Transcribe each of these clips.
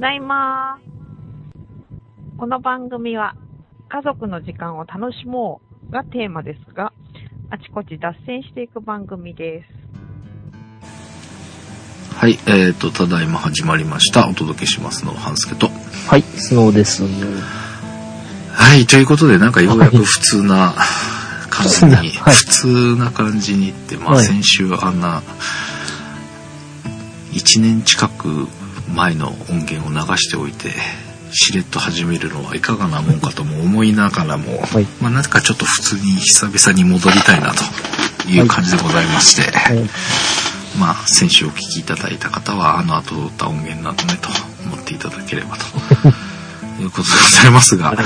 だいまこの番組は家族の時間を楽しもうがテーマですが、あちこち脱線していく番組です。はい、えーと、ただいま始まりました。お届けしますのは、半助と。はい、スノーです。はい、ということで、なんかようやく普通な感じに、はい普通な感じにって、まあはい先週あんな、1年近く前の音源を流しておいて、しれっと始めるのはいかがなもんかとも思いながらも、はい。まあなんかちょっと普通に久々に戻りたいなという感じでございまして、はい。まあ、先週お聞きいただいた方は、あの後撮った音源などね、と思っていただければと。いうことでございますが、はい。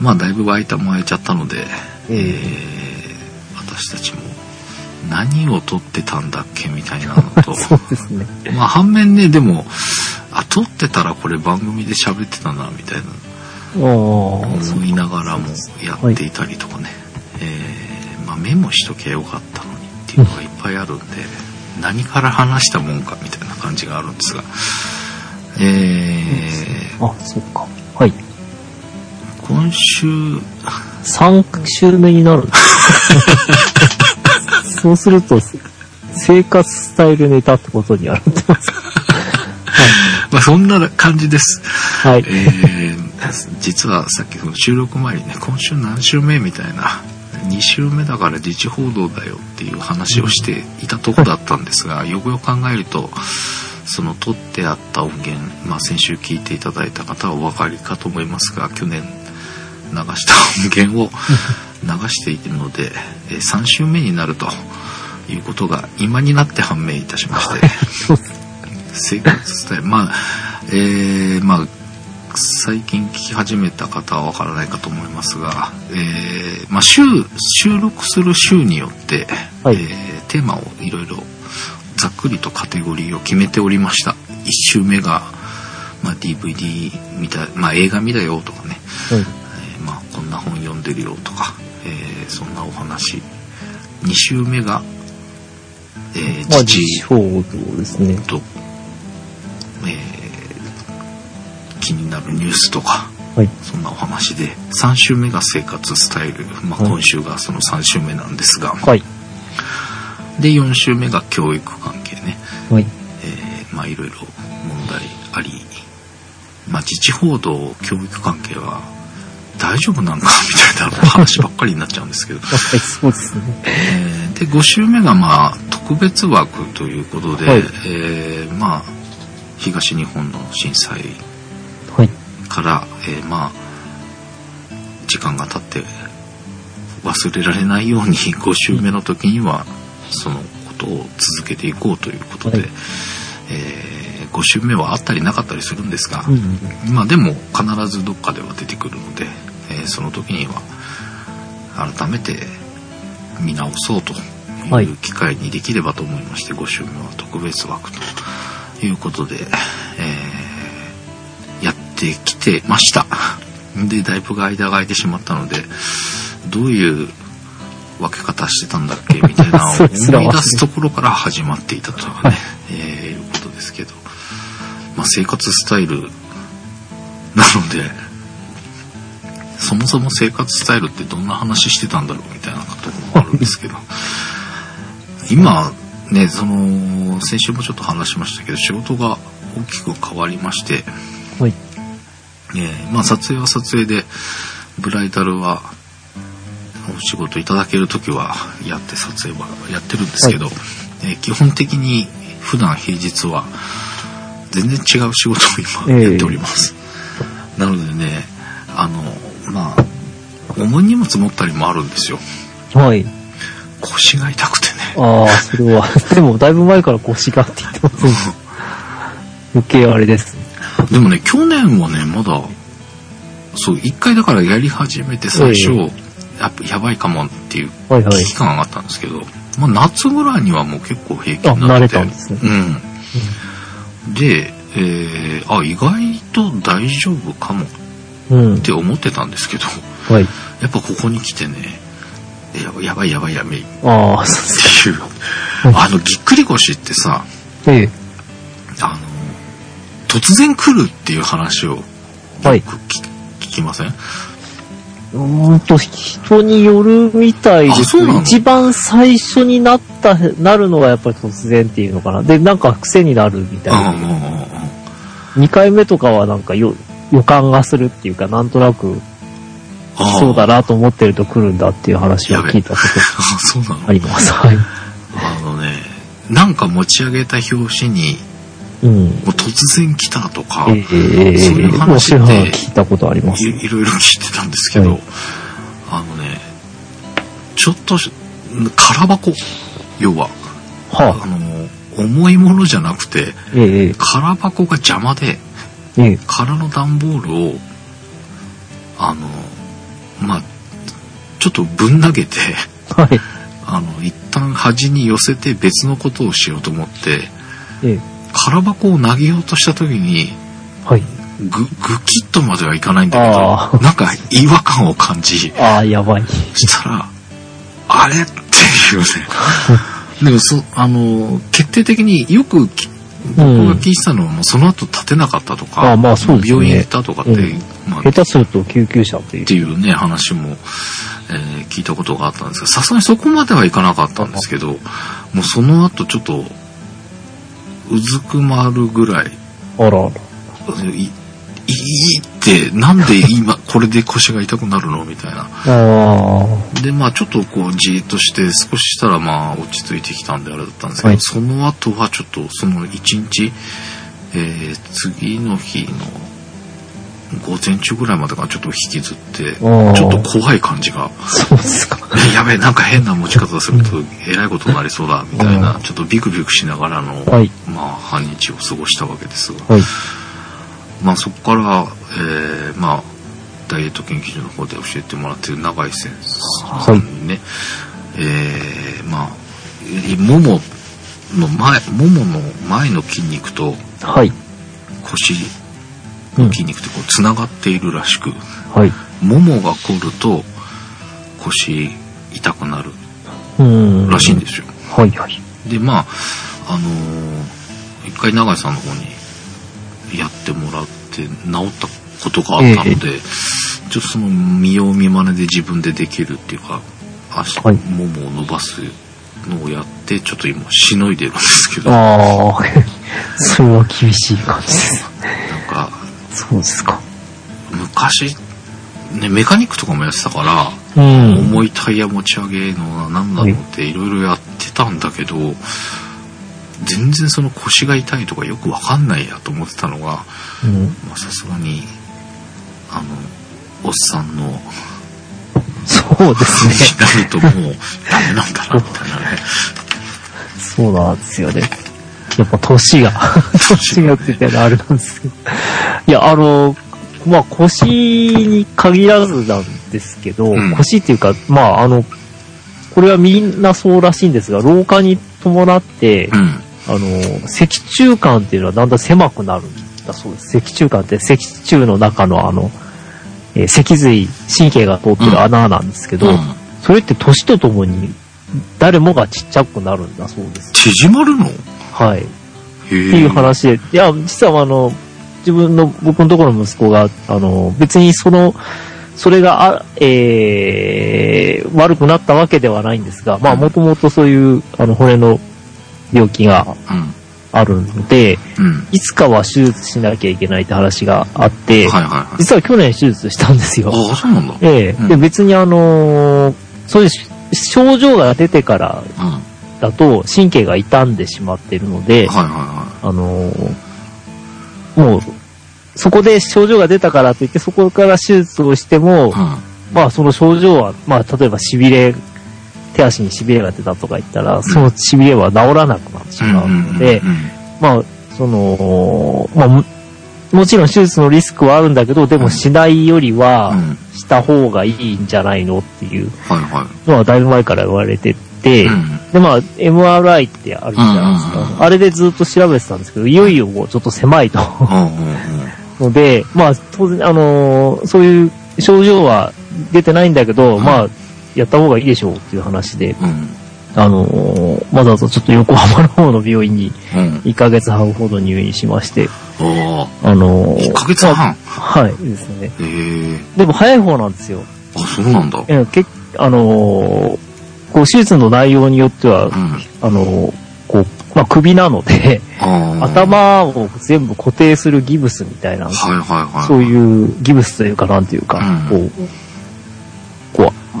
まあ、だいぶ空いたも空いちゃったので、え。えー私たちも何を撮ってたんだっけみたいなのと、ね。まあ、反面ね、でも、あ、撮ってたらこれ番組で喋ってたな、みたいな。思いながらもやっていたりとかね、えーまあ、メモしときゃよかったのにっていうのがいっぱいあるんで、何から話したもんかみたいな感じがあるんですが、えーあ、そっか。はい。今週、3週目になるんです そうすると、生活スタイルネタってことになってます。まあ、そんな感じです。はい。えー実はさっきその収録前にね、今週何週目みたいな、2週目だから自治報道だよっていう話をしていたとこだったんですが、よくよく考えると、その撮ってあった音源、まあ先週聞いていただいた方はお分かりかと思いますが、去年流した音源を流しているので、え3週目になるということが今になって判明いたしまして、生活スタイル。まあえー、まあ最近聞き始めた方はわからないかと思いますが、えーまあ、週収録する週によって、はい。えーテーマをいろいろざっくりとカテゴリーを決めておりました。1週目が、まあ、DVD 見た、まあ、映画見だよとかね、はい。えーまあ、こんな本読んでるよとか、えーそんなお話。2週目が、えーまあ、父自治報道ですね。と、えー気になるニュースとかはい。そんなお話で3週目が生活スタイル、まあ、はい今週がその3週目なんですが、はい。で4週目が教育関係ね、はい。えーまあいろいろ問題あり、まあ、自治報道教育関係は大丈夫なんかみたいな話ばっかりになっちゃうんですけど、はい、そうですね。えーで5週目がまあ特別枠ということで、はいえーまあ東日本の震災はい。から、えーまあ時間が経って忘れられないように 5週目の時にはそのことを続けていこうということで、はいえ5週目はあったりなかったりするんですが、うんうん。まあでも必ずどっかでは出てくるので、えーその時には改めて見直そうとはい。いう機会にできればと思いまして、5週目は特別枠ということで、えーやってきてました。で、だいぶ間が空いてしまったので、どういう分け方してたんだっけみたいな 思い出すところから始まっていたというね、えーいうことですけど、まあ、生活スタイル なので、そもそも生活スタイルってどんな話してたんだろうみたいなこともあるんですけど、今、ね、その、先週もちょっと話しましたけど、仕事が大きく変わりまして、はい。えーまあ撮影は撮影で、ブライダルは、お仕事いただけるときはやって撮影はやってるんですけど、えー基本的に普段平日は全然違う仕事を今ええやっております。なのでね、あの、まあ、重い荷物持ったりもあるんですよ。はい。腰が痛くてね。ああ、それは、でも、だいぶ前から腰がって言ってますね。余計あれですね。でもね、去年はね、まだ、そう、一回だからやり始めて最初、えやっぱやばいかもっていうはいはい危機感があったんですけど、まあ夏ぐらいにはもう結構平気あ、になってて。慣れたんですね。うん。で、えー、あ、意外と大丈夫かもっうん。て思ってたんですけど、はい。やっぱここに来てね、ややばいやばいやばいってああ、そういう、あの、ぎっくり腰ってさ、ええ。あの、突然来るっていう話をはい。聞,、聞きません？うーんと、人によるみたいです。あそうなの？一番最初になった、なるのがやっぱり突然っていうのかな。で、なんか癖になるみたいな。二回目とかはなんかよ予感がするっていうか、なんとなくそうだなと思ってると来るんだっていう話を聞いたことあそうなのあります。はい。あのね、なんか持ち上げた表紙に、うん。突然来たとか、そういう話って話聞いたことあります。いろいろ聞いてたんですけど、はいあのね、ちょっとし、空箱、要は、あはあ、の、重いものじゃなくて、ええ空箱が邪魔で、ええ空の段ボールを、あの、まあ、ちょっとぶん投げて、はい。あの、一旦端に寄せて別のことをしようと思って、ええ空箱を投げようとした時に、はい。ぐ、ぐきっとまではいかないんだあけど、なんか違和感を感じ、ああ、やばい。したら、あれっていうね。でもそ、あの、決定的によくき僕が聞いてたのは、もうその後立てなかったとか、まあそうですね。病院行ったとかって、うん。まあ、下手すると救急車っていう。って。いうね、話も、えー聞いたことがあったんですが、さすがにそこまではいかなかったんですけど、もうその後ちょっと、うずくまるぐらい、あらあら。い、いいって、なんで今、これで腰が痛くなるの？みたいな。で、まあちょっとこう、じーっとして、少ししたらまあ落ち着いてきたんであれだったんですけど、はいその後はちょっと、その一日、えー次の日の午前中ぐらいまでがちょっと引きずって、ちあょーっと怖い感じが、そうですか。えやべえ、なんか変な持ち方すると、えらいことになりそうだ、みたいな、ちょっとビクビクしながらの、はい。まあ半日を過ごしたわけですが、はい。まあそこから、えーまあ、ダイエット研究所の方で教えてもらってる永井先生にね、えーまあ、ももの前、ももの前の筋肉とはい。腰の筋肉ってこう繋がっているらしく、はい。ももが凝ると腰痛くなるうん。らしいんですよ。はいはい。で、まあ、あのー一回永井さんの方にやってもらって治ったことがあったので、ちょっとその見よう見まねで自分でできるっていうか、足、はいももを伸ばすのをやって、ちょっと今しのいでるんですけど、なんああ。それは厳しい感じです。か、そうですか。昔、ね、メカニックとかもやってたから、うん。重いタイヤ持ち上げるのは何だろうっていろいろやってたんだけど、全然その腰が痛いとかよくわかんないやと思ってたのが、さすがに、あの、おっさんの、そうですね。になるともうダメなんだな、みたいなね。そうなんですよね。やっぱ年が、年がって言ったらあれなんですけど。いや、あの、まあ腰に限らずなんですけど、うん腰っていうか、まああの、これはみんなそうらしいんですが、老化に伴って、うん。あの、脊柱管っていうのはだんだん狭くなるんだそうです。脊柱管って脊柱の中のあの、えー脊髄、神経が通ってる穴なんですけど、うんそれって年とともに誰もがちっちゃくなるんだそうです。縮まるの？へはい。っえ。ていう話で、いや、実はあの、自分の、僕のところの息子が、あの、別にその、それが、あえー、悪くなったわけではないんですが、まあ、うんもともとそういう、あの、骨の病気がうん。あるので、うん。いつかは手術しなきゃいけないって話があって、はいはいはい。実は去年手術したんですよ。ああ、そうなんだ。ええうんで、別にあのーそういう症状が出てからだと神経が傷んでしまっているので、はいはあのーもう、そこで症状が出たからといって、そこから手術をしても、い。うん。まあその症状は、まあ例えば痺れ、手足に痺れが出たとか言ったら、その痺れは治らなくなってしまうので、まあ、その、まあも、もちろん手術のリスクはあるんだけど、でもしないよりは。した方がいいんじゃないのっていう。のはだいぶ前から言われてて、うん。で、まあ、MRI ってあるじゃないですか。あれでずっと調べてたんですけど、いよいよもうちょっと狭いと。ので、まあ、当然、あのーそういう症状は出てないんだけど、うんまあ、やった方がいいでしょうっていう話で、うん。あのーわざわざちょっと横浜の方の病院にうん。1ヶ月半ほど入院しまして、ああのあ、ー1ヶ月半？はい、ですね。でも早い方なんですよ。あ、そうなんだ。えけあのーこう、手術の内容によっては、うん。あのーこう、まあ、首なので。頭を全部固定するギブスみたいな、はいはいはい。そういうギブスというか、なんていうか、うんこう、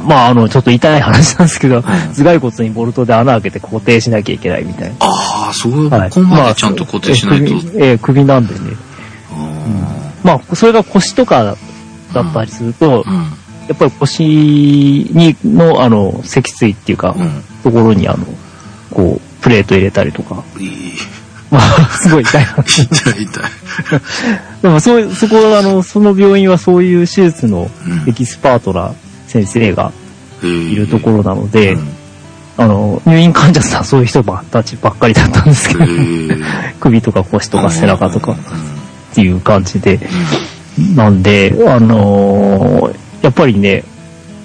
まあ、あの、ちょっと痛い話なんですけど、ん頭蓋骨にボルトで穴開けて固定しなきゃいけないみたいな。ああ、そこはいこまでちゃんと固定しないと。まあえー首なんでね。あまあ、それが腰とかだったりすると、あうん。やっぱり腰にの、あの、脊椎っていうか、うん。ところにあの、こう、プレート入れたりとか、いい。まあ、すごい痛い話。痛い痛い。でも、そう、そこ、あの、その病院はそういう手術のうんエキスパートな先生がいるところなので、うん。あの、入院患者さんはそういう人たちばっかりだったんですけど、首とか腰とか背中とかうん。っていう感じで、なんで、あのーやっぱりね、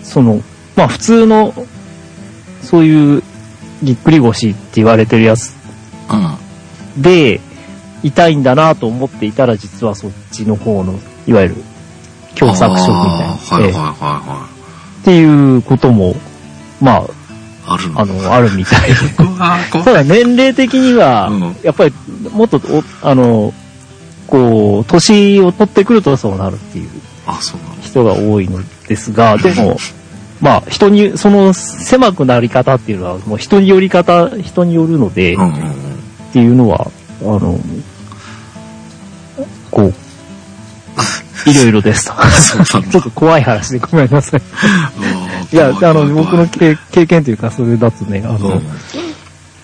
その、まあ普通の、そういうぎっくり腰って言われてるやつうん。で、痛いんだなと思っていたら、実はそっちの方の、いわゆる、狭窄症みたいな、あーっていうことも、まい。あるあ、あの、あるみたいただ年齢的には、うんやっぱりもっとお、あの、こう、年を取ってくるとそうなるっていう人が多いのですが、でも、まあ、人に、その狭くなり方っていうのは、もう人により方、人によるので、っうんうんうん。ていうのは、あの、こう、いろいろです。と。ちょっと怖い話でごめんなさい。いや、あの、僕の経経験というか、それだとね、あの、うん。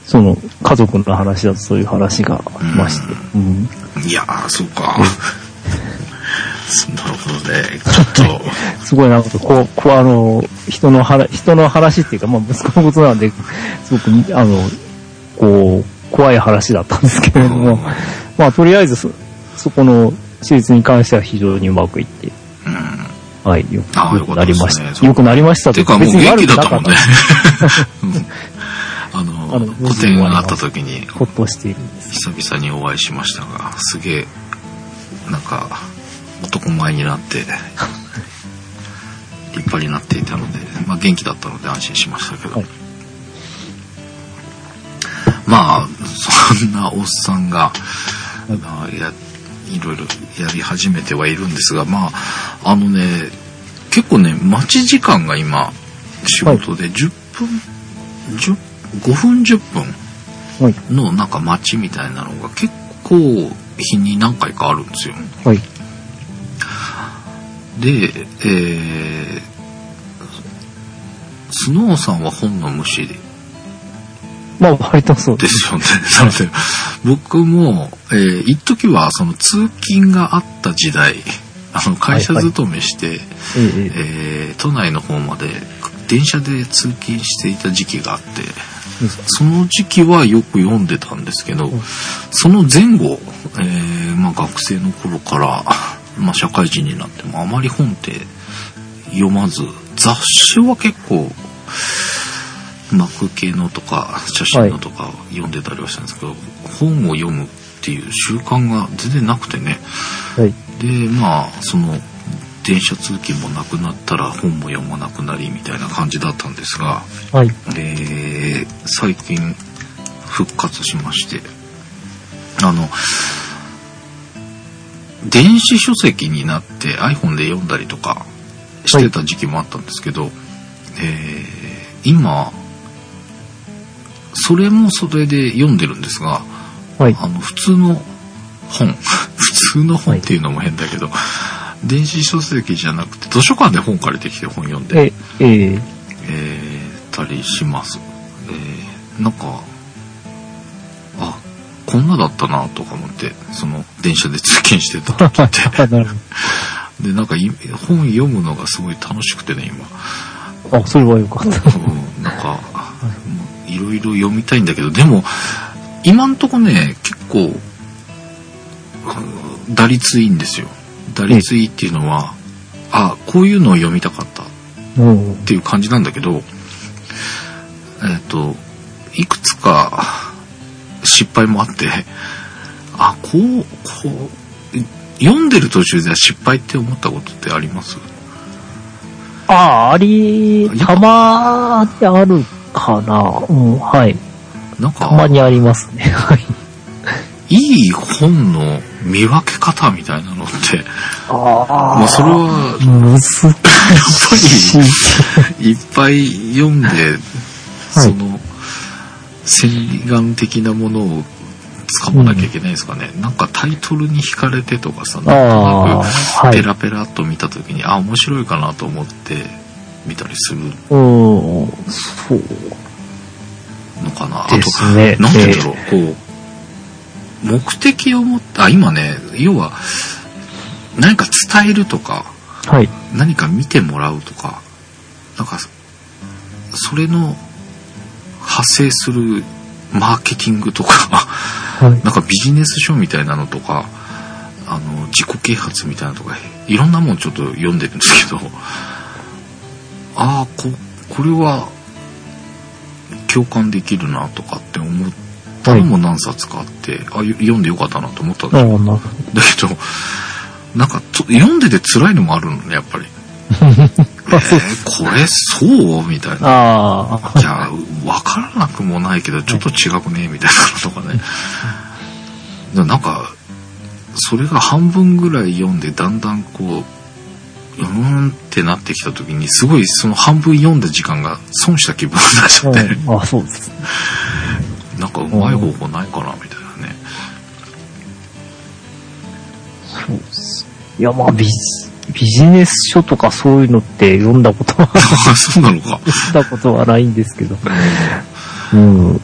その、家族の話だとそういう話がありまして、うん。いやー、そうか。なるほどね。ちょっと、すごいなんかこう、こうあの、人の話、人の話っていうか、まあ息子のことなんで、すごく、あの、こう、怖い話だったんですけれども、まあとりあえずそ、そこの手術に関しては非常にうまくいって、うん。はい、よくよくなりましよかったですねた。よくなりましたてかもう元気だったもんね悪くなか。う んあの、あの個展があった時に、ほっとしているんです。久々にお会いしましたが、すげえ、なんか、男前になって、立派になっていたので、まあ元気だったので安心しましたけど。はいまあ、そんなおっさんが、まあや、いろいろやり始めてはいるんですが、まあ、あのね、結構ね、待ち時間が今、仕事で10分、10 5分10分はい、のなんか街みたいなのが結構日に何回かあるんですよ。はい、で、えー、スノーさんは本の虫まあ割とそうで。すよね。なので、僕も、えー、一時はその通勤があった時代、あの会社勤めして、え都内の方まで電車で通勤していた時期があって、えその時期はよく読んでたんですけど、んその前後、えーまあ、学生の頃から、まあ、社会人になってもあまり本って読まず、雑誌は結構、幕系のとか写真のとか読んでたりはしたんですけど、本を読むっていう習慣が全然なくてね。はい、で、まあ、その、電車通勤もなくなったら本も読まなくなりみたいな感じだったんですが、はい、えー最近復活しまして、あの、電子書籍になって iPhone で読んだりとかしてた時期もあったんですけど、えー今、それもそれで読んでるんですが、はい、あの、普通の本、普通の本っていうのも変だけど、電子書籍じゃなくて図書館で本借りてきて本読んで、え、えええーたりします。えーなんか、あ、こんなだったなとか思って、その電車で通勤してた時って。で、なんかい本読むのがすごい楽しくてね、今。ど。あ、それはよかった。うん、なんか、いろいろ読みたいんだけど、でも、今んとこね、結構、打率いいんですよ。打率いいっていうのは、あ、こういうのを読みたかったっていう感じなんだけど、えっ、と、いくつか失敗もあって、あ、こう、こう、読んでる途中で失敗って思ったことってあります？ああ、あり、たまにあるかな。うん、はい。なんたまか、にありますね。はい。いい本の見分け方みたいなのって、あまあそれは、難しい。いっぱい読んで、はいその、洗顔的なものを掴まなきゃいけないですかね。なんかタイトルに惹かれてとかさ、なんとあなあ、くペはい。ラペラっと見たときに、あ、面白いかなと思って見たりするうん、そうのかな。あでと、すね。なんて言うんだろう、こう、目的を持って、あ、今ね、要は、何か伝えるとか、えーはい。何か見てもらうとか、なんか、それの発生するマーケティングとか、はい。なんかビジネス書みたいなのとか、あの、自己啓発みたいなのとか、いろんなもんちょっと読んでるんですけど、ああ、こ、これは共感できるなとかって思ったのも何冊かあって、あよ読んでよかったなと思ったんですよ。ああ、なるほだけど、なんかちょ読んでて辛いのもあるのね、やっぱり。えー、これそう？みたいど。な。ああ、いや、わからなくもないけど、ちょっと違くね？みたいなのとかね。だ なんか、それが半分ぐらい読んで、だんだんこう、うーんってなってきた時に、すごいその半分読んだ時間が損した気分になっちゃって、うんあそうです。なんかうまい方法ないかなみたいなね。そうです。いや、まあ、ビジ、ビジネス書とかそういうのって読んだことは、あそうなのか。読んだことはないんですけど。うん。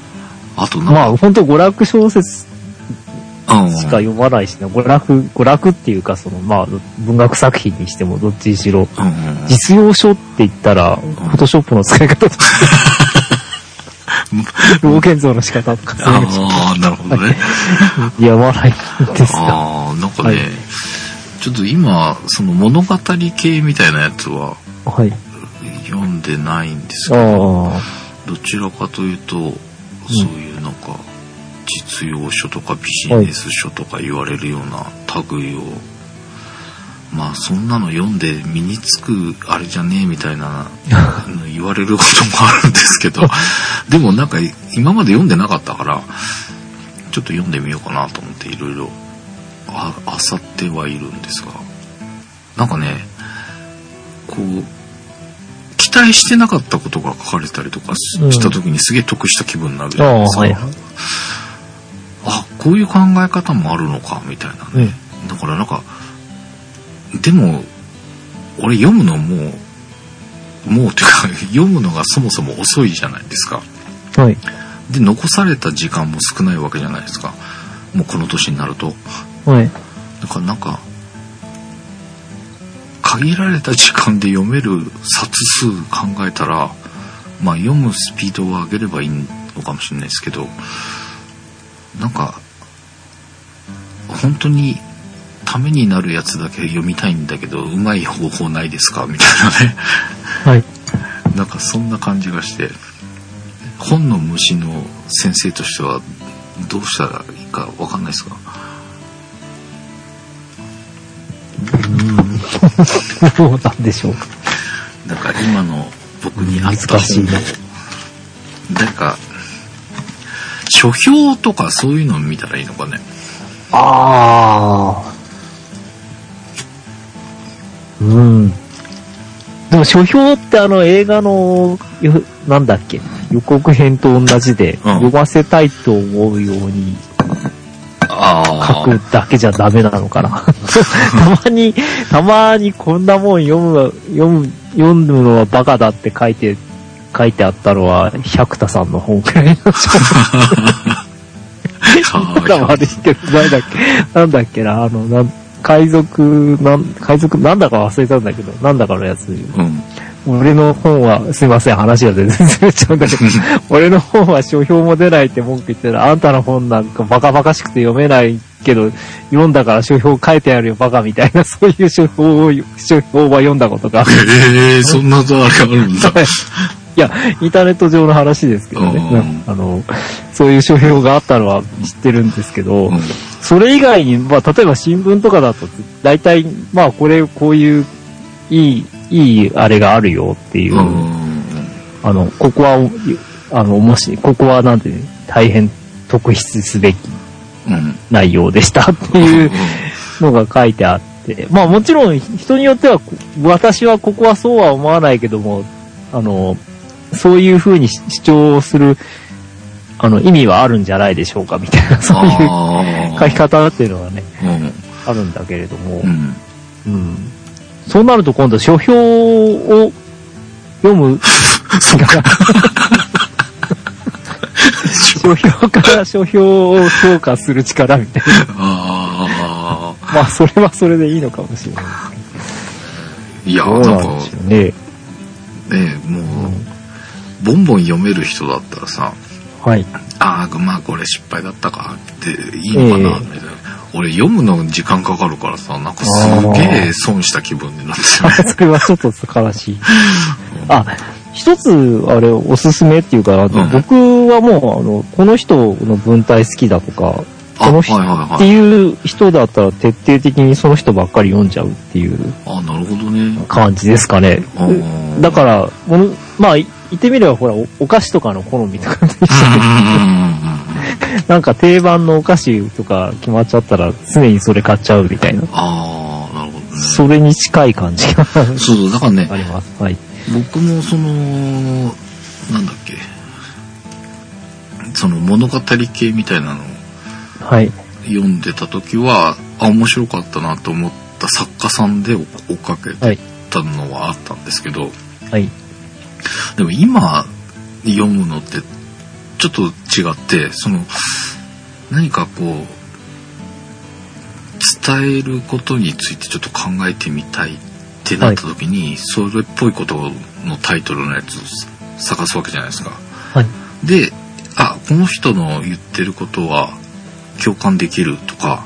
あとまあ、本当娯楽小説うんしか読まないしな、娯楽、娯楽っていうか、その、まあ、文学作品にしてもどっちにしろ、うんうん実用書って言ったら、フォトショップの使い方とか、老現像の仕方とか、そういうのああ、なるほどね。読まないんですが。ああ、なんかね、はい。ちょっと今、その物語系みたいなやつははい。読んでないんですけど、あどちらかというと、そういうなんか、実用書とかビジネス書とか言われるような類を、まあそんなの読んで身につくあれじゃねえみたいな言われることもあるんですけど、でもなんか今まで読んでなかったから、ちょっと読んでみようかなと思っていろいろあ、さってはいるんですが、なんかね、こう、期待してなかったことが書かれたりとかした時にすげえ得した気分になるじ、ゃないですか。はい。あ、こういう考え方もあるのか、みたいなね。だからなんか、でも、俺読むのもう、もうっていうか、読むのがそもそも遅いじゃないですか。はい。で、残された時間も少ないわけじゃないですか。もうこの年になると。はい。だからなんか、限られた時間で読める冊数考えたら、まあ読むスピードを上げればいいのかもしれないですけど、なんか、本当にためになるやつだけ読みたいんだけど、うまい方法ないですか？みたいなね。はい。なんかそんな感じがして、本の虫の先生としてはどうしたらいいかわかんないですか？どうなんでしょうか。なんか今の僕に合った本を難しいな。誰か書評とかそういうのを見たらいいのかねああ。うん。でも書評ってあの映画の、よなんだっけ、予告編と同じで、読ませたいと思うようにあ書くだけじゃダメなのかな。たまに、たまにこんなもん読む、読む、読むのはバカだって書いて、書いてあったのは、百田さんの本くらいの なんか悪いけど、なんだっけ、なんだっけな、あの、なん、海賊、なん、海賊、なんだか忘れたんだけど、なんだかのやつ。うん。俺の本は、すいません、話が全然ずれちゃうんだけど、俺の本は書評も出ないって文句言ってたら、あんたの本なんかバカバカしくて読めないけど、読んだから書評書いてあるよ、バカみたいな、そういう書評を、書評は読んだことが。ええそんなあれがあるんだ いや、インターネット上の話ですけどね。うん。あの、そういう書評があったのは知ってるんですけど、うん。それ以外に、まあ、例えば新聞とかだと、大体、まあ、これ、こういう、いい、いいあれがあるよっていう、うん。あの、ここは、あの、もし、ここはなんていうの、大変特筆すべきうん。内容でしたっていうのが書いてあって、まあもちろん人によっては、こ私はここはそうは思わないけども、あの、そういう風に主張する、あの、意味はあるんじゃないでしょうかみたいな、そういう書き方っていうのはね、うんあるんだけれども、うんうん。そうなると今度書評を読む 力、書評から書評を評価する力みたいな。あまあ、それはそれでいいのかもしれない。あいやどうなんでしょうね。ねもうボンボン読める人だったらさはい。ああまあこれ失敗だったかっていいのかな、ええ。みたいな。俺読むの時間かかるからさなんかすげえ損した気分になってあそれはちょっと悲しい。あ、一つ、あれ、おすすめっていうかな、ん。僕はもう、あの、この人の文体好きだとか、あこの人はいはいはい。っていう人だったら徹底的にその人ばっかり読んじゃうっていうあなるほどね。感じですかね。だから、まあ、い言ってみればほら、おお菓子とかの好みとかと一緒でなんか定番のお菓子とか決まっちゃったら常にそれ買っちゃうみたいな。ああなるほどねそれに近い感じがそうそうだからねあります。はい。僕もそのなんだっけその物語系みたいなのをはい。読んでた時はあ面白かったなと思った作家さんで追っかけはいてたのはあったんですけど、はい。でも今読むのってちょっと違ってその何かこう伝えることについてちょっと考えてみたいってなった時に、それっぽいことのタイトルのやつを探すわけじゃないですか。はい。であこの人の言ってることは共感できるとか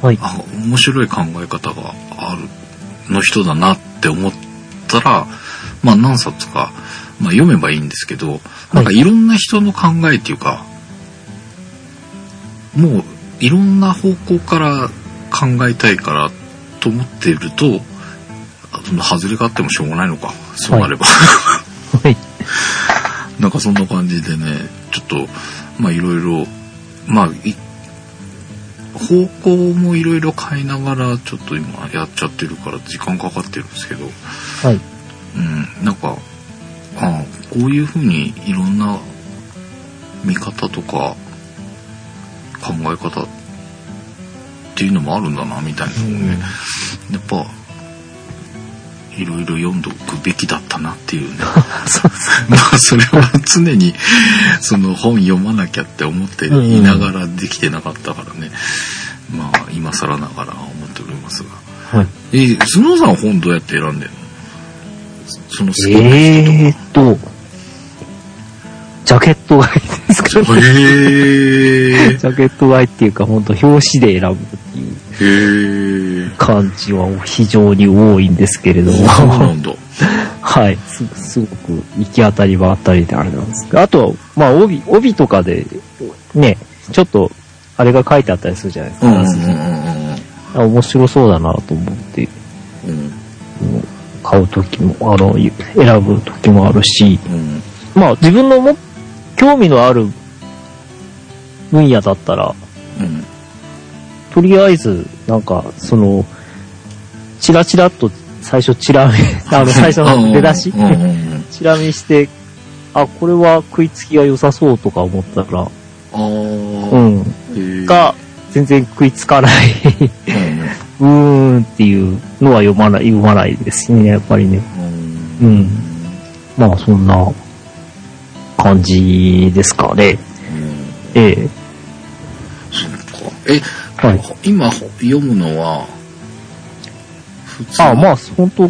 はい。あ面白い考え方があるの人だなって思ったらまあ何冊か、まあ、読めばいいんですけど、なんかいろんな人の考えっていうかもういろんな方向から考えたいからと思っているとあその外れがあってもしょうがないのかそうなれば、はい。なんかそんな感じでねちょっとまあいろいろまあい方向もいろいろ変えながらちょっと今やっちゃってるから時間かかってるんですけどはい。うんなんかああこういうふうにいろんな見方とか考え方っていうのもあるんだなみたいなのをね。やっぱいろいろ読んどくべきだったなっていうね。まあそれは常にその本読まなきゃって思っていながらできてなかったからね。まあ今更ながら思っておりますが。はい。えー、スノーさんは本どうやって選んでるの？その好きな人えーっと、ジャケット買いですか。ね。ジャケット買いっていうか、本当表紙で選ぶっていう感じは非常に多いんですけれども。そうなんだ。はい。す、すごく行き当たりばったりであれなんですが。あと、まあ、帯、帯とかで、ね、ちょっと、あれが書いてあったりするじゃないですか。うんうんうんあ面白そうだなと思って、買うときも、あの、選ぶときもあるし、うん。まあ、自分のも、興味のある分野だったら、うん。とりあえず、なんか、その、チラチラっと最初チラ見、あの、最初の出だし チラ見して、あ、これは食いつきが良さそうとか思ったら、うん、が、全然食いつかない、うーんっていうのは読まない、読まないですね、やっぱりね。うんうん。まあ、そんな感じですかね。うんええ。そっかえはい。今読むのは普通？あまあ、本当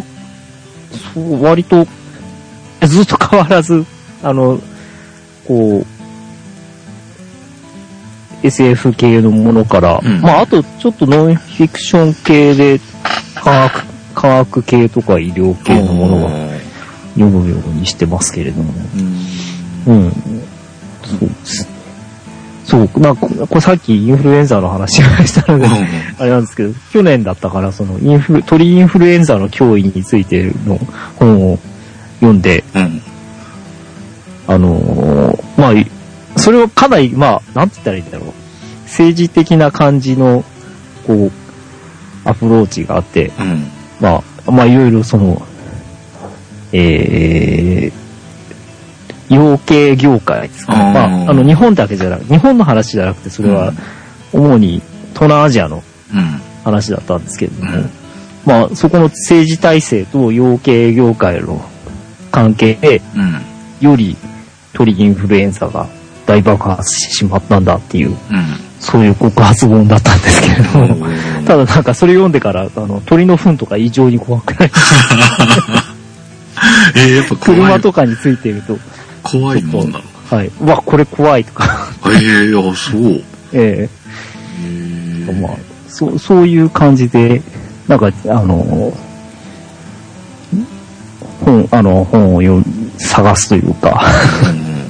そう、割と、ずっと変わらず、あの、こう、SF 系のものから、うんまあ、あと、ちょっとノンフィクション系で、科学、科学系とか医療系のものが読むようにしてますけれども。うん。うん。そうですね。そう、なんか、これさっきインフルエンザの話をしたので、あれなんですけど、去年だったから、そのインフル、鳥インフルエンザの脅威についての本を読んで、うん。あのーまあ、それはかなり、まあ、なんて言ったらいいんだろう。政治的な感じの、こう、アプローチがあって、うん。まあ、まあ、いろいろその、えー、養鶏業界ですかね。まあ、あの、日本だけじゃなく、日本の話じゃなくて、それは、主に東南アジアのうん。話だったんですけれども、うんまあ、そこの政治体制と養鶏業界の関係で、うん。より鳥インフルエンザが大爆発してしまったんだっていう、うん。そういう告発本だったんですけれども、ただなんかそれ読んでから、あの、鳥の糞とか異常に怖くない。えー、やっぱ。車とかについてると、怖いもんなの。はい。うわ、これ怖いとか、えー、あ、そう。えええー、まあ、そう、そういう感じで、なんか、あの、本、あの、本を読む探すというか、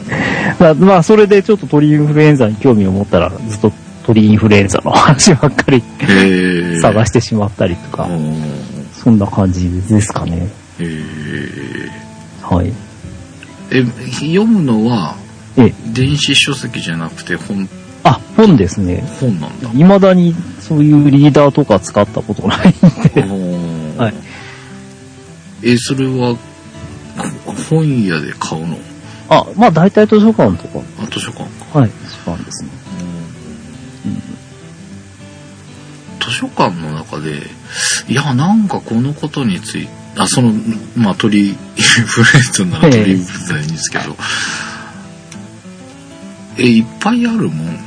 まあ、まあ、それでちょっと鳥インフルエンザに興味を持ったら、ずっと鳥インフルエンザの話ばっかりえー、探してしまったりとか、うんそんな感じですかね。えはい。ー、え、読むのは、え、電子書籍じゃなくて本、あ、本ですね。本なんだ。未だにそういうリーダーとか使ったことないんで。はいえ、それは、こ本屋で買うの？あ、まあ大体図書館とか。あ、図書館か。はい、図書館ですね。図書館の中で、いや、なんかこのことについて、あ、その、まあ、鳥イン フルエンザなら鳥インフルエンザですけど、え、いっぱいあるもん。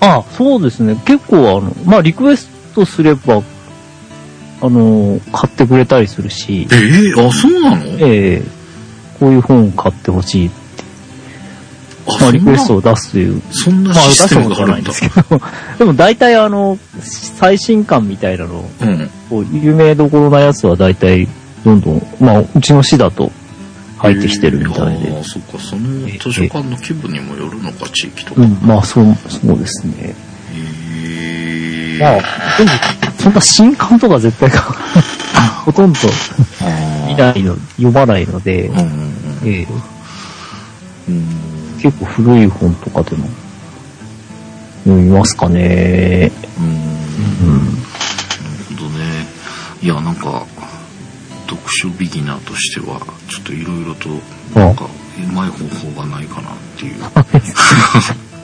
あ、そうですね。結構あの、まあリクエストすれば、あの、買ってくれたりするしえ、ー、あ、そうなの？ええこういう本買ってほしい。あ、まあリクエストを出すという。そんなシステムがあるんだ。はないんですけど。でも大体あの、最新刊みたいなの、うん。こう有名どころなやつは大体、どんどん、まあうちの市だと入ってきてるみたいで。えーあ、そっか、その図書館の規模にもよるのか、地域とか。うん、まあそう、そうですね。へーまあ、でも、そんな新刊とか絶対買わないほとんどあ見ないの、読まないので、結構古い本とかでも読みますかね。うん。うん。うん。なるほどね。いや、なんか、読書ビギナーとしては、ちょっといろいろと、なんか、うまい方法がないかなっていう。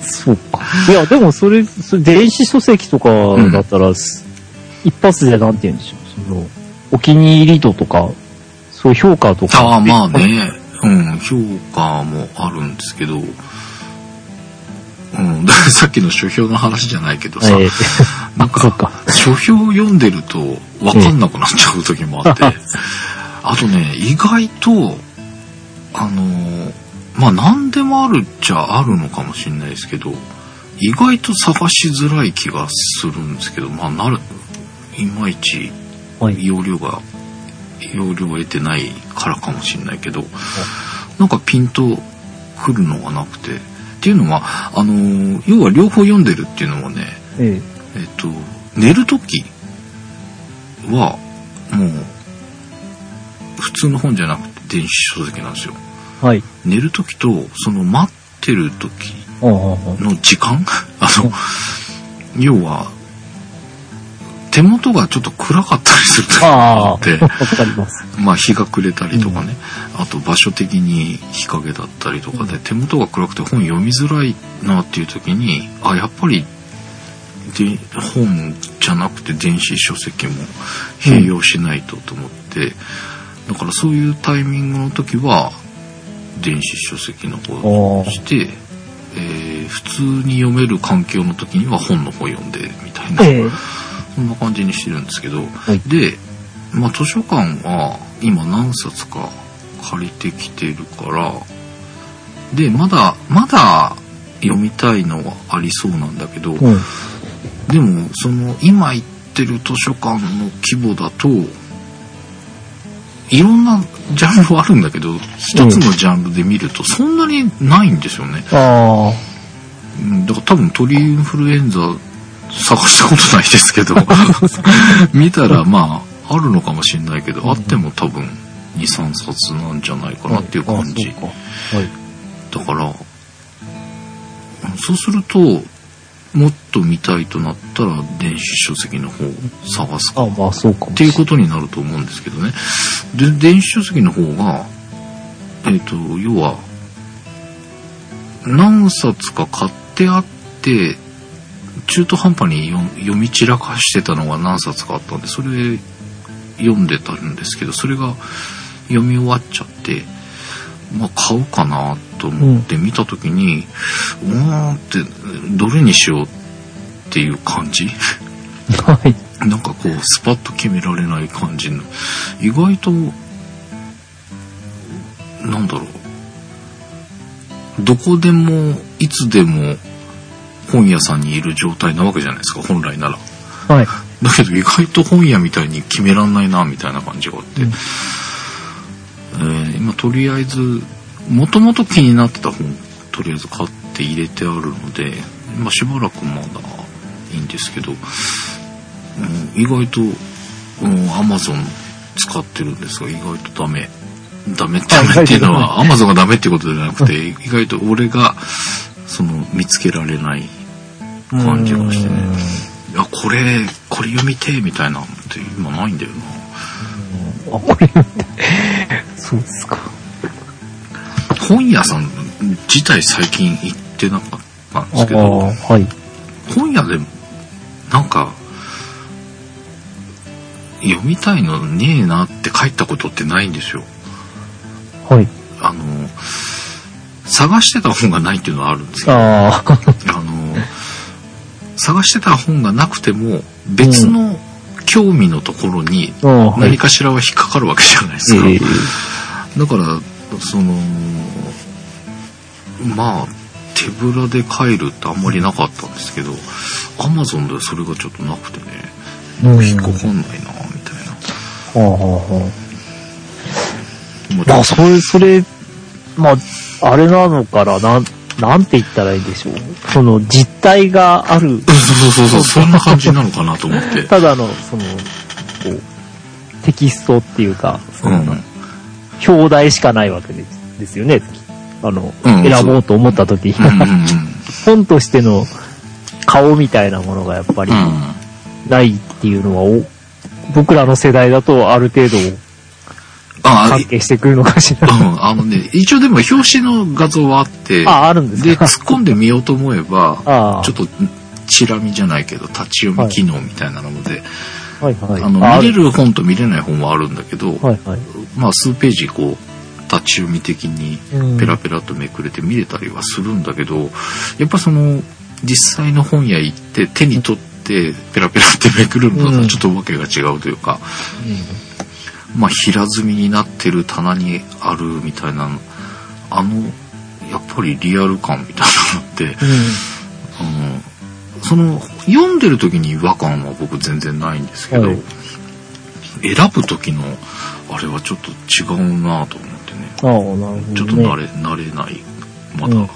そうか。いや、でもそれ、それ電子書籍とかだったら、一発でなんて言うんでしょう。その、お気に入り度とか、そういう評価とか。ああ、まあね。うん、評価もあるんですけど、うん、さっきの書評の話じゃないけどさ、ええ なんか、か。書評を読んでると分かんなくなっちゃう時もあって、あとね、意外と、あのーまあ何でもあるっちゃあるのかもしれないですけど、意外と探しづらい気がするんですけど、まあなる、いまいちはい。容量が、容量を得てないからかもしれないけど、なんかピンとくるのがなくて、っていうのは、あのー要は両方読んでるっていうのはね、ええっと、寝るときは、もう、普通の本じゃなくて電子書籍なんですよ。えはい。寝るときと、その待ってるときああ、あの時間？あの、要は、手元がちょっと暗かったりする時あ。があって、まあ日が暮れたりとかね、あと場所的に日陰だったりとかで、手元が暗くて本読みづらいなっていう時に、あ、やっぱり、で本じゃなくて電子書籍も併用しないとと思って、だからそういうタイミングの時は、電子書籍の方をして、えー普通に読める環境の時には本の方読んでみたいな、ええそんな感じにしてるんですけど、いで、まあ図書館は今何冊か借りてきてるから、で、まだ、まだ読みたいのはありそうなんだけど、うん。でも、その今行ってる図書館の規模だと、いろんなジャンルはあるんだけど、一つのジャンルで見るとそんなにないんですよね。あうんだから多分鳥インフルエンザ探したことないですけど、見たらまあ、あるのかもしれないけど、あっても多分2、3冊なんじゃないかあ。なっていう感じ。あそうかはい。だから、うんそうすると、もっと見たいとなったら電子書籍の方を探すかあまあそうかもっていうことになると思うんですけどね。で、電子書籍の方が、えっ、と、要は、何冊か買ってあって、中途半端に読読み散らかしてたのが何冊かあったんで、それ読んでたんですけど、それが読み終わっちゃって、まあ買うかなと思って見たときに、うーんって、どれにしようっていう感じ？はい。なんかこう、スパッと決められない感じの。意外と、なんだろう。どこでも、いつでも、本屋さんにいる状態なわけじゃないですか、本来なら。はい。だけど意外と本屋みたいに決めらんないな、みたいな感じがあって。うんえー今とりあえず、もともと気になってた本、とりあえず買って入れてあるので、まあしばらくまだいいんですけど、うん意外と、うん、アマゾン使ってるんですが、意外とダメ。ダメ、ダメっていうのは、アマゾンがダメってことじゃなくて、意外と俺が、その、見つけられない感じがしてね。いや、これ、これ読みてえみたいなのって今ないんだよな。あ、これ、そうですか。本屋さん自体最近行ってなかったんですけど、はい。本屋でなんか、読みたいのねえなって帰ったことってないんですよ。はい。あの、探してた本がないっていうのはあるんですよ。ああ、あの、探してた本がなくても別の興味のところに何。かしらは引っかかるわけじゃないですか。ええだから、その、まあ、手ぶらで帰るってあんまりなかったんですけど、アマゾンではそれがちょっとなくてね、うん引っかかんないな、みたいな。はあはあはまあ。まあ、それ、それ、まあ、あれなのから、なん、なんて言ったらいいんでしょう。その、実体がある、そうそうそう、そんな感じなのかなと思って。ただの、その、こう、テキストっていうか、そのうん。表題しかないわけですよね。あの、うん選ぼうと思った時に、うん。本としての顔みたいなものがやっぱりうんないっていうのは、お僕らの世代だとある程度あ、関係してくるのかしら。うん、あのね、一応でも表紙の画像はあって、あ、あるんですで、か突っ込んでみようと思えば、ちょっと、チラ見じゃないけど、立ち読み機能みたいなので、はいはい。あの、あ見れる本と見れない本はあるんだけど、はいはい。まあ、数ページこう、立ち読み的にうん。ペラペラとめくれて見れたりはするんだけど、やっぱその、実際の本屋行って手に取ってペラペラってめくるのとうん。ちょっとわけが違うというか、まあ、平積みになってる棚にあるみたいな、あの、やっぱりリアル感みたいなのって、うん。あの、その、読んでる時に違和感は僕全然ないんですけど、はい選ぶ時の、あれはちょっと違うなと思ってね。ね。ちょっと慣れ、慣れない。まだ。うん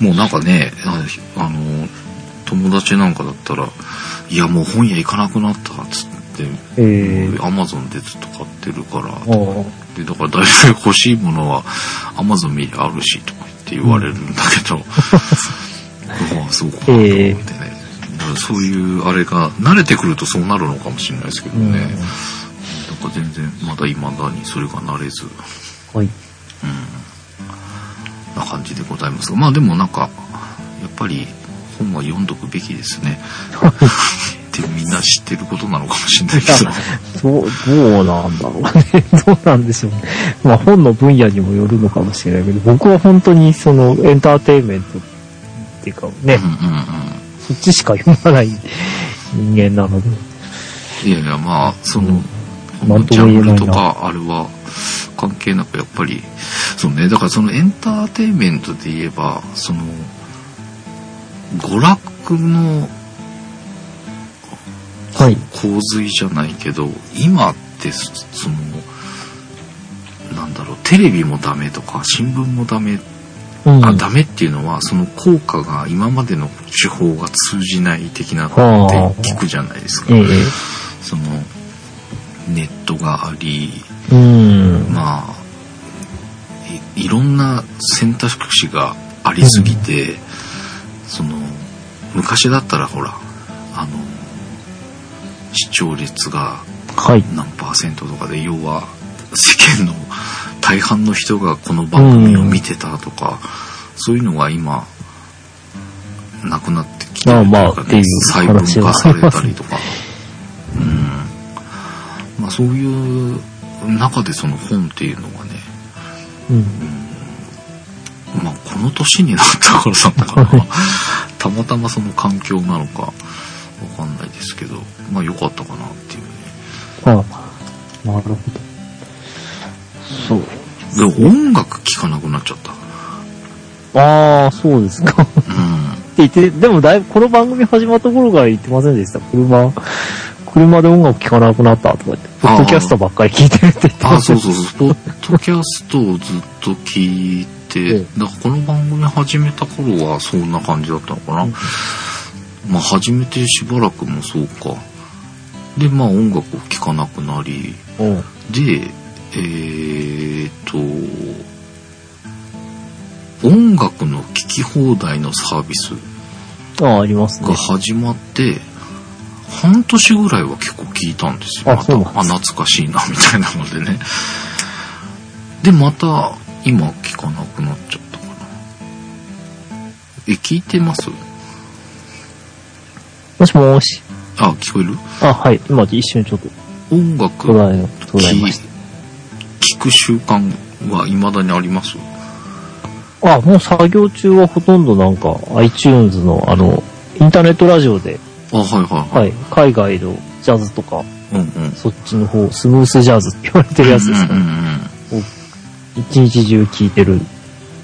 もうなんかね、ああの、友達なんかだったら、いやもう本屋行かなくなったっつって、ええアマゾンでずっと買ってるから、で、だから大体欲しいものはアマゾン見りゃあるしとか言って言われるんだけど、あ あ、そうかなと思ってね。だからそういうあれが慣れてくるとそうなるのかもしれないですけどうん。ね。なんか全然まだ未だにそれが慣れず、はい。な感じでございますが、まあでもなんか、やっぱり本は読んどくべきですね。ってみんな知ってることなのかもしれないけど。そう、どうなんだろうね。どうなんでしょうね。まあ本の分野にもよるのかもしれないけど、僕は本当にそのエンターテインメントっていうかね、うんうんうん。そっちしか読まない人間なので。いやいや、まあ、その、なんとジャンルとか、あれは、関係なくやっぱり、そうね、だからそのエンターテインメントで言えば、その、娯楽のはい。洪水じゃないけど、今っってそそのなんだろうテレビもダメとか新聞もダメうん。あダメっていうのはその効果が今までの手法が通じない的なってはあ聞くじゃないですかええ。そのネットがありうん。まあいいろんな選択肢がありすぎて、その昔だったらほらあの視聴率がはい。何パーセントとかで要は世間の大半の人がこの番組を見てたとか、そういうのが今なくなってきてるかねまあ細分化されたりとか。うん。まあそういう中でその本っていうのがねうん。まあこの年になったからさなのかなたまたまその環境なのかわかんないですけどまあ良かったかなっていうねあなるほど。そう。でも音楽聴かなくなっちゃったああ、そうですか。ってうん言って、でもだいぶこの番組始まった頃から言ってませんでした？車、車で音楽聴かなくなったとか言って、ポッドキャストばっかり聞いてるって言ってあましたそうそうそう、ポッドキャストをずっと聞いて、ええだからこの番組始めた頃はそんな感じだったのかな。うんまあ始めてしばらくもそうか。で、まあ音楽を聴かなくなり、うん。で、えーと、音楽の聴き放題のサービスああ、ありますねが。始まって、半年ぐらいは結構聞いたんですよ。あまた、そうなんですあ、懐かしいな、みたいなのでね。で、また、今聞かなくなっちゃったかな。え、聞いてます？もしもーし。あ、聞こえる？あ、はい。今一瞬ちょっと、音楽途絶え、えま聞し聞く習慣は未だにあります？た。あ、もう作業中はほとんどなんか iTunes のあの、インターネットラジオで、あ、はいはいはい。はい、海外のジャズとか、うんうん。そっちの方、スムースジャズって言われてるやつですかうんうんね。一日中聴いてる。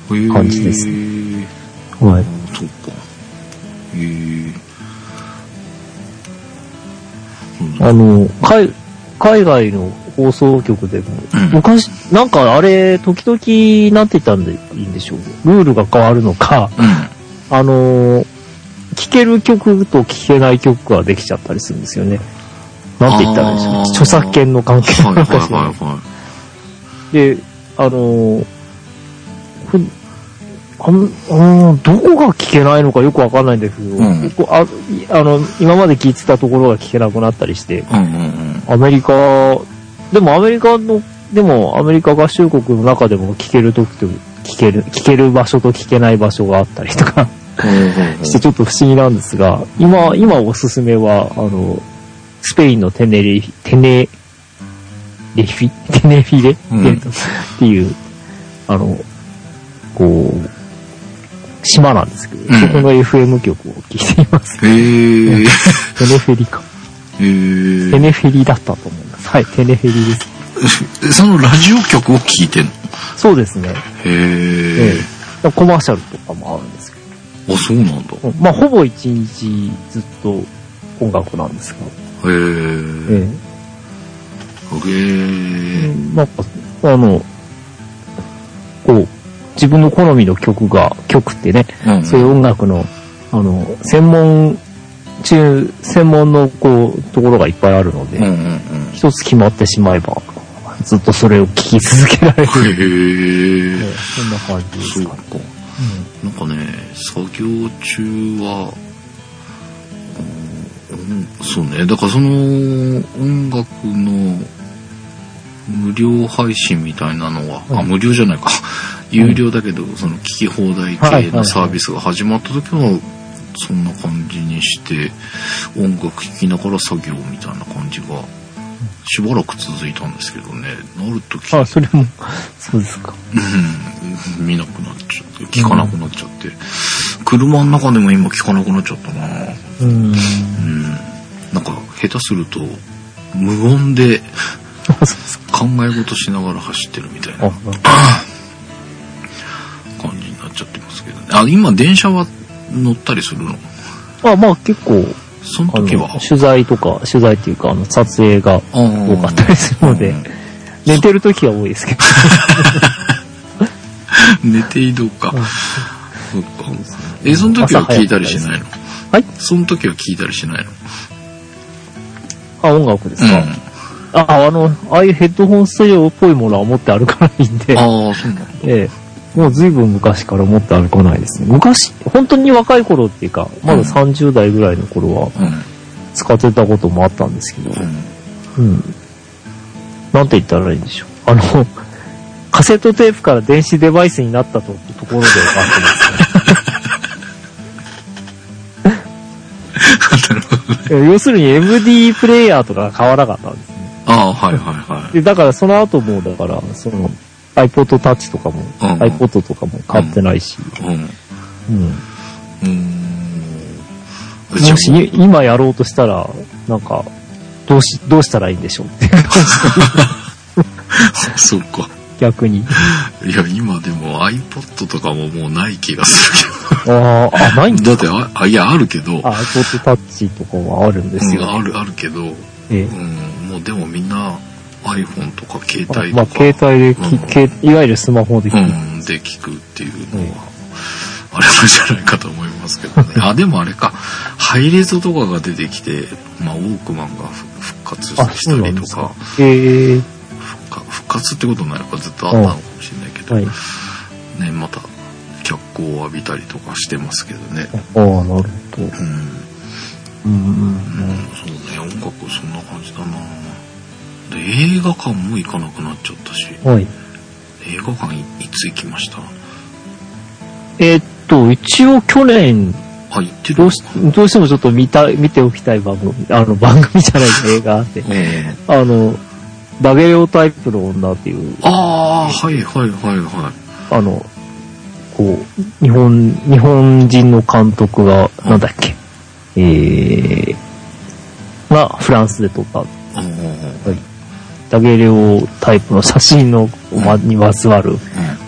うんうん。感じですへーはい。あそうか。へえ。うんあの、海、海外の放送局でも、うん昔、なんかあれ、時々、なんて言ったんでいいんでしょう。ルールが変わるのか、うん。あのー、聴ける曲と聴けない曲ができちゃったりするんですよね。なんて言ったらいいんでしょう著作権の関係なんかしらで、あのあんうんどこが聞けないのかよくわかんないんだけど、うんあいあの、今まで聞いてたところが聞けなくなったりして、い。うんうんうん。アメリカ、でもアメリカの、でもアメリカ合衆国の中でも聞けるときと聞ける、聞ける場所と聞けない場所があったりとかしてちょっと不思議なんですが、今、今おすすめは、あの、スペインのテネリテネ、レフィテネフィレ、うんえっとっていう、あの、こう、島なんですけど、うんそこの FM 局を聞いています。へえ。テネフェリか。へえテネフェリだったと思います。はい、テネフェリです。そのラジオ局を聞いてんの？そうですね。へええ。えコマーシャルとかもあるんですけあ、そうなんだ。まあ、ほぼ一日ずっと音楽なんですが、へえ。えへえ。えなんか、あの、こう、自分の好みの曲が、曲ってね、うんそういう音楽の、あの、専門、中、専門の、こう、ところがいっぱいあるので、うんうんうん。一つ決まってしまえば、ずっとそれを聴き続けられる。へええ。えそんな感じですかそうか。なんかね、作業中は、うんそうね、だからその音楽の無料配信みたいなのは、あ、うん無料じゃないか。有料だけど、その聞き放題系のサービスが始まった時は、そんな感じにして、うん音楽聴きながら作業みたいな感じが、しばらく続いたんですけどね、なるとき、あ、それも、そうですか。うん、見なくなっちゃって、聞かなくなっちゃって、車の中でも今聞かなくなっちゃったなうん。うん。なんか、下手すると、無音で。考え事しながら走ってるみたいな ちゃってますけどね。あ、今電車は乗ったりするの？あまあ結構、その時は？取材とか、取材っていうか、あの、撮影が多かったりするので、うん寝てる時は多いですけど。寝て移動か。うん。そっか。え、その時は聞いたりしないの？はい。その時は聞いたりしないの？あ、音楽ですか、うん。あ、あの、ああいうヘッドホンスタジオっぽいものは持って歩かないんで、ああ、そうなのええ、もう随分昔から持って歩かないですね。昔、本当に若い頃っていうか、まだうん30代ぐらいの頃はうん。使ってたこともあったんですけど、うん。うん。なんて言ったらいいんでしょう。あの、カセットテープから電子デバイスになったとところで分かってます、ね。要するに MD プレイヤーとかが買わなかったんですね。ああ、はいはいはい。で、だからその後も、だから、その、iPod Touch とかも、うん iPod とかも買ってないし、うん。うん。もしい今やろうとしたら、なんか、どうし、どうしたらいいんでしょうっていう感じそっか。逆に。いや、今でも iPod とかももうない気がするああ、あ、ないんけど。だってあ、あいや、あるけど、あ、iPod Touch とかはあるんですうん、よ。ある、あるけど、えうん、もうでもみんな iPhone とか携帯とか、携帯でき、うんけいわゆるスマホできる。うん、で聞くっていうのは、あれなんじゃないかと思いますけどね。あ、でもあれか、ハイレゾとかが出てきて、まあ、ウォークマンが復活あ、したりとか。ええ復活復活ってことになればずっとあったのかもしれないけど、はい。ね、また脚光を浴びたりとかしてますけどね。ああ、なるほど。うん。うん、うん、うん、そうね、音楽そんな感じだなで、映画館も行かなくなっちゃったし、うん。はい。映画館いいつ行きました？えーっと、一応去年、あ、行ってるどうし、どうしてもちょっと見た、見ておきたい番組、あの、番組じゃない映画あって、うんあの、ダゲレオタイプの女っていう、ああ、はいはいはいはい。あの、こう、日本、日本人の監督が、うんなんだっけ、えー、がフランスで撮った、うんうんうんダゲレオタイプの写真の、ま、にまつわる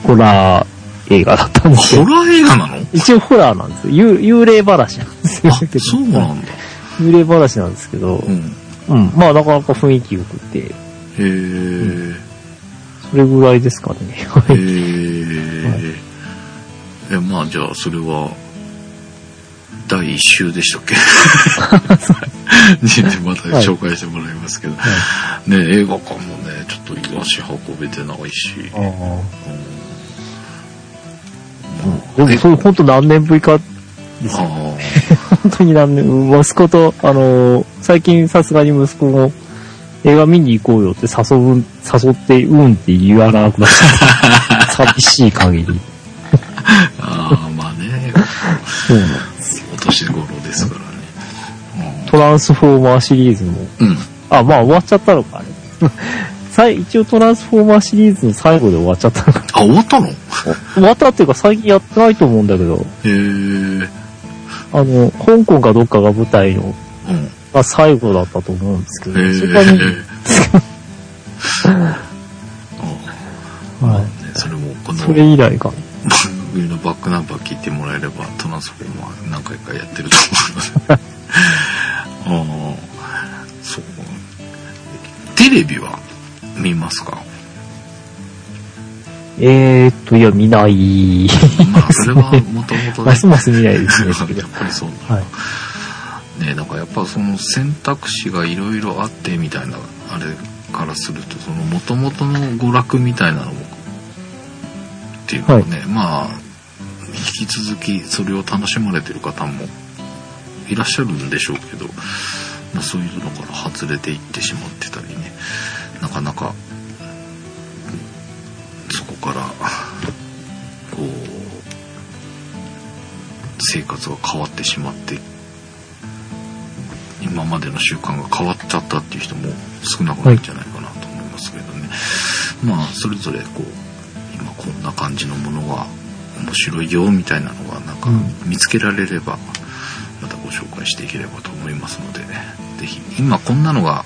ホラー映画だったんですよ。ホラー映画なの一応ホラーなんですよ。幽霊話なんですよあ。、そうなんだ。幽霊話なんですけど、うん。うん。まあ、なかなか雰囲気良くて、へえ。それぐらいですかね。はへいえ。え、まあじゃあそれは、第一週でしたっけ にまた紹介してもらいますけど。ね、映画館もね、ちょっと足運べてないし。ああうんでも、それ本当何年ぶりかですよ。あ 本当に何年、息子と、あのー最近さすがに息子も映画見に行こうよって誘う、誘って、うんって言わなくなっちゃった。寂しい限り。あああ、まあね、そうなんです。お年頃ですからね。トランスフォーマーシリーズも、うん。うん。あ、まあ終わっちゃったのか、あれ。最一応トランスフォーマーシリーズの最後で終わっちゃったのか。あ、終わったの？へ終わったっていうか最近やってないと思うんだけど、え。あの、香港かどっかが舞台の、うん。が最後だったと思うんですけど。それからねあはいねそれもこのそれ以来が。番組のバックナンバー聞いてもらえればトランスフォーマー何回かやってると思います。ああ、そう。テレビは見ますか？えーっと、いや、見ない。まあ、それはもともとますます見ないですね。やっぱりそうなはい。ねなんかやっぱその選択肢がいろいろあってみたいなあれからするとその元々の娯楽みたいなのもっていうかね、まあ引き続きそれを楽しまれてる方もいらっしゃるんでしょうけど、まあ、そういうのから外れていってしまってたりねなかなかそこからこう生活が変わってしまって今までの習慣が変わっちゃったっていう人も少なくないんじゃないかなと思いますけどね、まあそれぞれこう今こんな感じのものが面白いよみたいなのがなんかうん。見つけられればまたご紹介していければと思いますのでね是非今こんなのが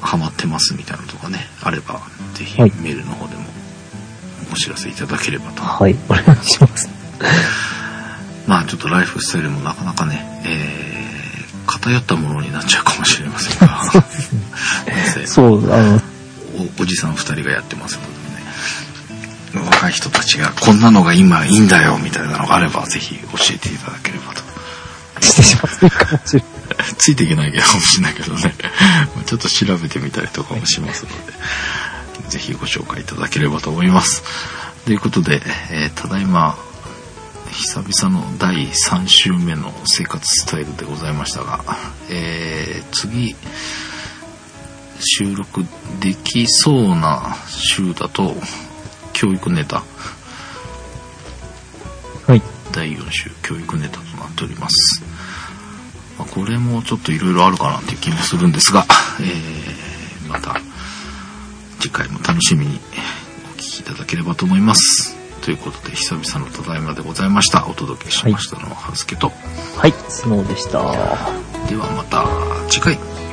ハマってますみたいなのとかねあれば是非はいメールの方でもお知らせいただければとはい、お願いします。まあちょっとライフスタイルもなかなかね、え偏ったものになっちゃうかもしれませんが。そう、あの、おおじさん二人がやってますのでね。若い人たちがこんなのが今いいんだよみたいなのがあればぜひ教えていただければと。してしまっていいかもしれない。ついていけないかもしれないけどね。ちょっと調べてみたりとかもしますので、ぜひご紹介いただければと思います。ということで、えーただいま、久々の第3週目の生活スタイルでございましたが、えー次、収録できそうな週だと、教育ネタ、はい。第4週教育ネタとなっております。まあ、これもちょっといろいろあるかなっていう気もするんですが、えー、また次回も楽しみにお聞きいただければと思います。ということで久々のただいまでございました。お届けしましたのは、はずけと。はい、スノーでした。ではまた次回。